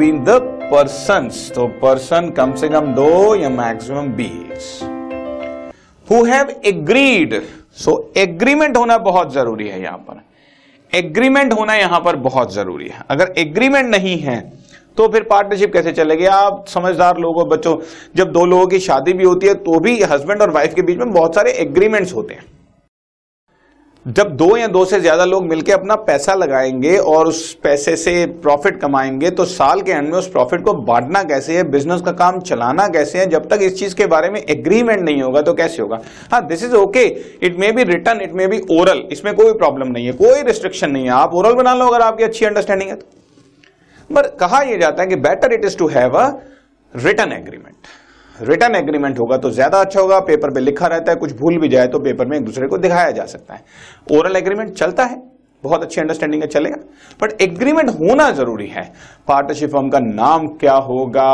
Between the person to person कम से कम दो या मैक्सिमम बीस who have agreed so agreement होना बहुत ज़रूरी है यहाँ पर। एग्रीमेंट होना यहाँ पर बहुत ज़रूरी है। अगर एग्रीमेंट नहीं है तो फिर पार्टनरशिप कैसे चलेगी? आप समझदार लोगों बच्चों, जब दो लोगों की शादी भी होती है तो भी हस्बैंड और वाइफ के बीच में बहुत सारे एग्रीमेंट्स होते हैं। जब दो या दो से ज़्यादा लोग मिलकर अपना पैसा लगाएँगे और उस पैसे से प्रॉफिट कमाएँगे तो साल के एंड में उस प्रॉफिट को बांटना कैसे है? बिज़नेस का काम चलाना कैसे है? जब तक इस चीज़ के बारे में एग्रीमेंट नहीं होगा तो कैसे होगा? हाँ this is okay it may be written it may be oral इसमें कोई प्रॉब्लम नहीं है, कोई रिस्ट्रिक्शन नहीं है। आप ओरल बना लो अगर आपकी अच्छी अंडरस्टैंडिंग है तो। पर कहा यह जाता है कि better it is to have a written agreement written agreement होगा तो ज़्यादा अच्छा होगा पेपर पे लिखा रहता है कुछ भूल भी जाए तो पेपर में एक दूसरे को दिखाया जा सकता है। ओरल एग्रीमेंट चलता है बहुत अच्छी अंडरस्टैंडिंग है चलेगा। बट एग्रीमेंट होना ज़रूरी है। पार्टनरशिप फर्म का नाम क्या होगा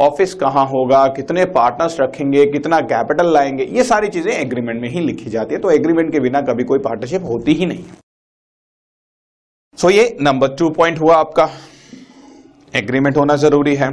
ऑफ़िस कहाँ होगा कितने पार्टनर्स रखेंगे कितना कैपिटल लाएँगे ये सारी चीज़ें एग्रीमेंट में ही लिखी जाती है। तो एग्रीमेंट के बिना कभी कोई पार्टनरशिप होती ही नहीं। सो so, ये नंबर टू पॉइंट हुआ आपका। एग्रीमेंट होना ज़रूरी है।